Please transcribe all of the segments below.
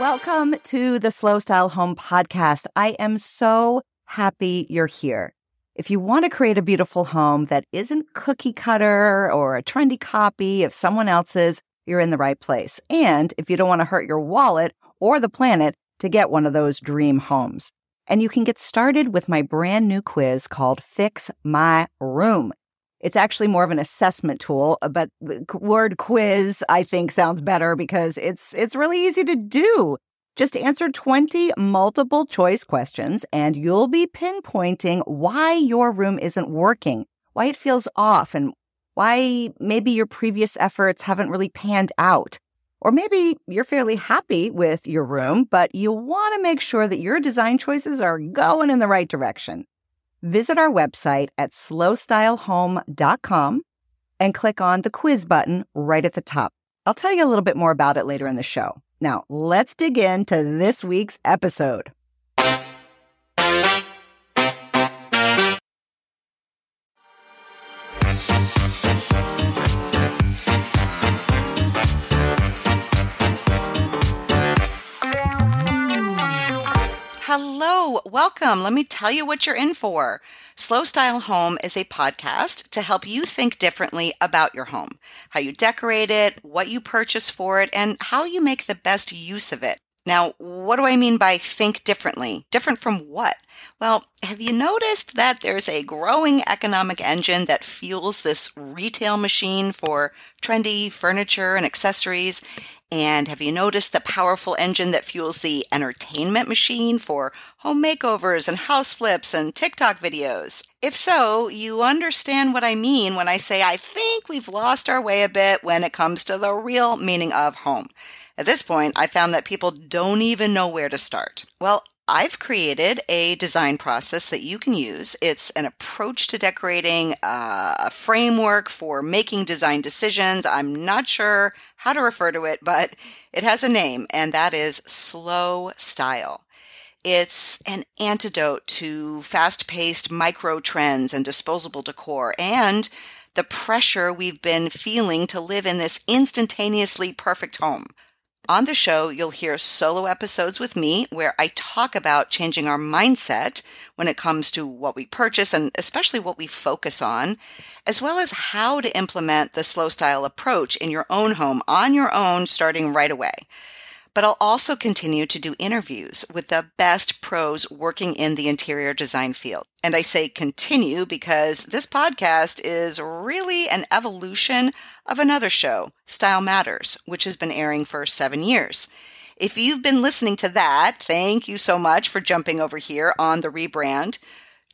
Welcome to the Slow Style Home Podcast. I am so happy you're here. If you want to create a beautiful home that isn't cookie cutter or a trendy copy of someone else's, you're in the right place. And if you don't want to hurt your wallet or the planet to get one of those dream homes. And you can get started with my brand new quiz called Fix My Room. It's actually more of an assessment tool, uh, but the word quiz I think sounds better because it's it's really easy to do. Just answer 20 multiple choice questions and you'll be pinpointing why your room isn't working, why it feels off, and why maybe your previous efforts haven't really panned out. Or maybe you're fairly happy with your room, but you want to make sure that your design choices are going in the right direction. Visit our website at slowstylehome.com and click on the quiz button right at the top. I'll tell you a little bit more about it later in the show. Now, let's dig into this week's episode. Hello, welcome. Let me tell you what you're in for. Slow Style Home is a podcast to help you think differently about your home, how you decorate it, what you purchase for it, and how you make the best use of it. Now, what do I mean by think differently? Different from what? Well, have you noticed that there's a growing economic engine that fuels this retail machine for trendy furniture and accessories? And have you noticed the powerful engine that fuels the entertainment machine for home makeovers and house flips and TikTok videos? If so, you understand what I mean when I say I think we've lost our way a bit when it comes to the real meaning of home. At this point, I found that people don't even know where to start. Well, I've created a design process that you can use. It's an approach to decorating, uh, a framework for making design decisions. I'm not sure how to refer to it, but it has a name, and that is Slow Style. It's an antidote to fast paced micro trends and disposable decor and the pressure we've been feeling to live in this instantaneously perfect home. On the show, you'll hear solo episodes with me where I talk about changing our mindset when it comes to what we purchase and especially what we focus on, as well as how to implement the slow style approach in your own home on your own starting right away but I'll also continue to do interviews with the best pros working in the interior design field. And I say continue because this podcast is really an evolution of another show, Style Matters, which has been airing for seven years. If you've been listening to that, thank you so much for jumping over here on the rebrand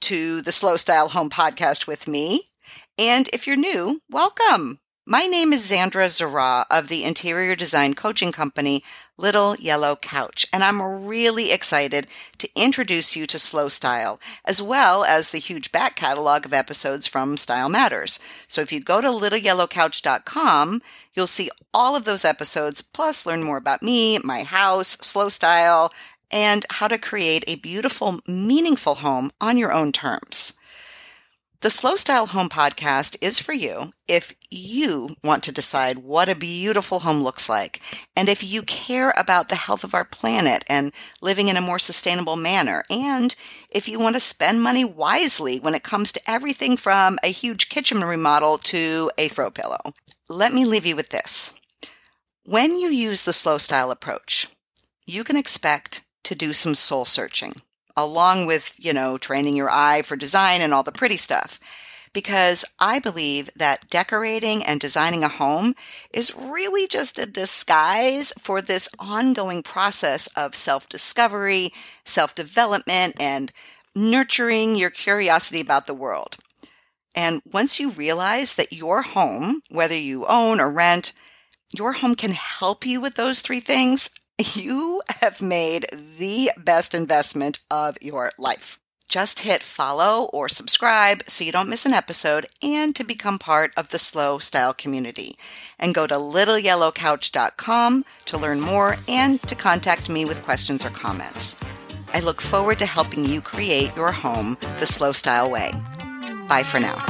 to the Slow Style Home Podcast with me. And if you're new, welcome. My name is Xandra Zara of the interior design coaching company Little Yellow Couch, and I'm really excited to introduce you to Slow Style, as well as the huge back catalog of episodes from Style Matters. So if you go to littleyellowcouch.com, you'll see all of those episodes, plus learn more about me, my house, Slow Style, and how to create a beautiful, meaningful home on your own terms. The Slow Style Home Podcast is for you if you want to decide what a beautiful home looks like, and if you care about the health of our planet and living in a more sustainable manner, and if you want to spend money wisely when it comes to everything from a huge kitchen remodel to a throw pillow. Let me leave you with this. When you use the Slow Style approach, you can expect to do some soul searching along with, you know, training your eye for design and all the pretty stuff. Because I believe that decorating and designing a home is really just a disguise for this ongoing process of self discovery, self development, and nurturing your curiosity about the world. And once you realize that your home, whether you own or rent, your home can help you with those three things, you have made the best investment of your life. Just hit follow or subscribe so you don't miss an episode and to become part of the Slow Style community. And go to littleyellowcouch.com to learn more and to contact me with questions or comments. I look forward to helping you create your home the slow style way. Bye for now.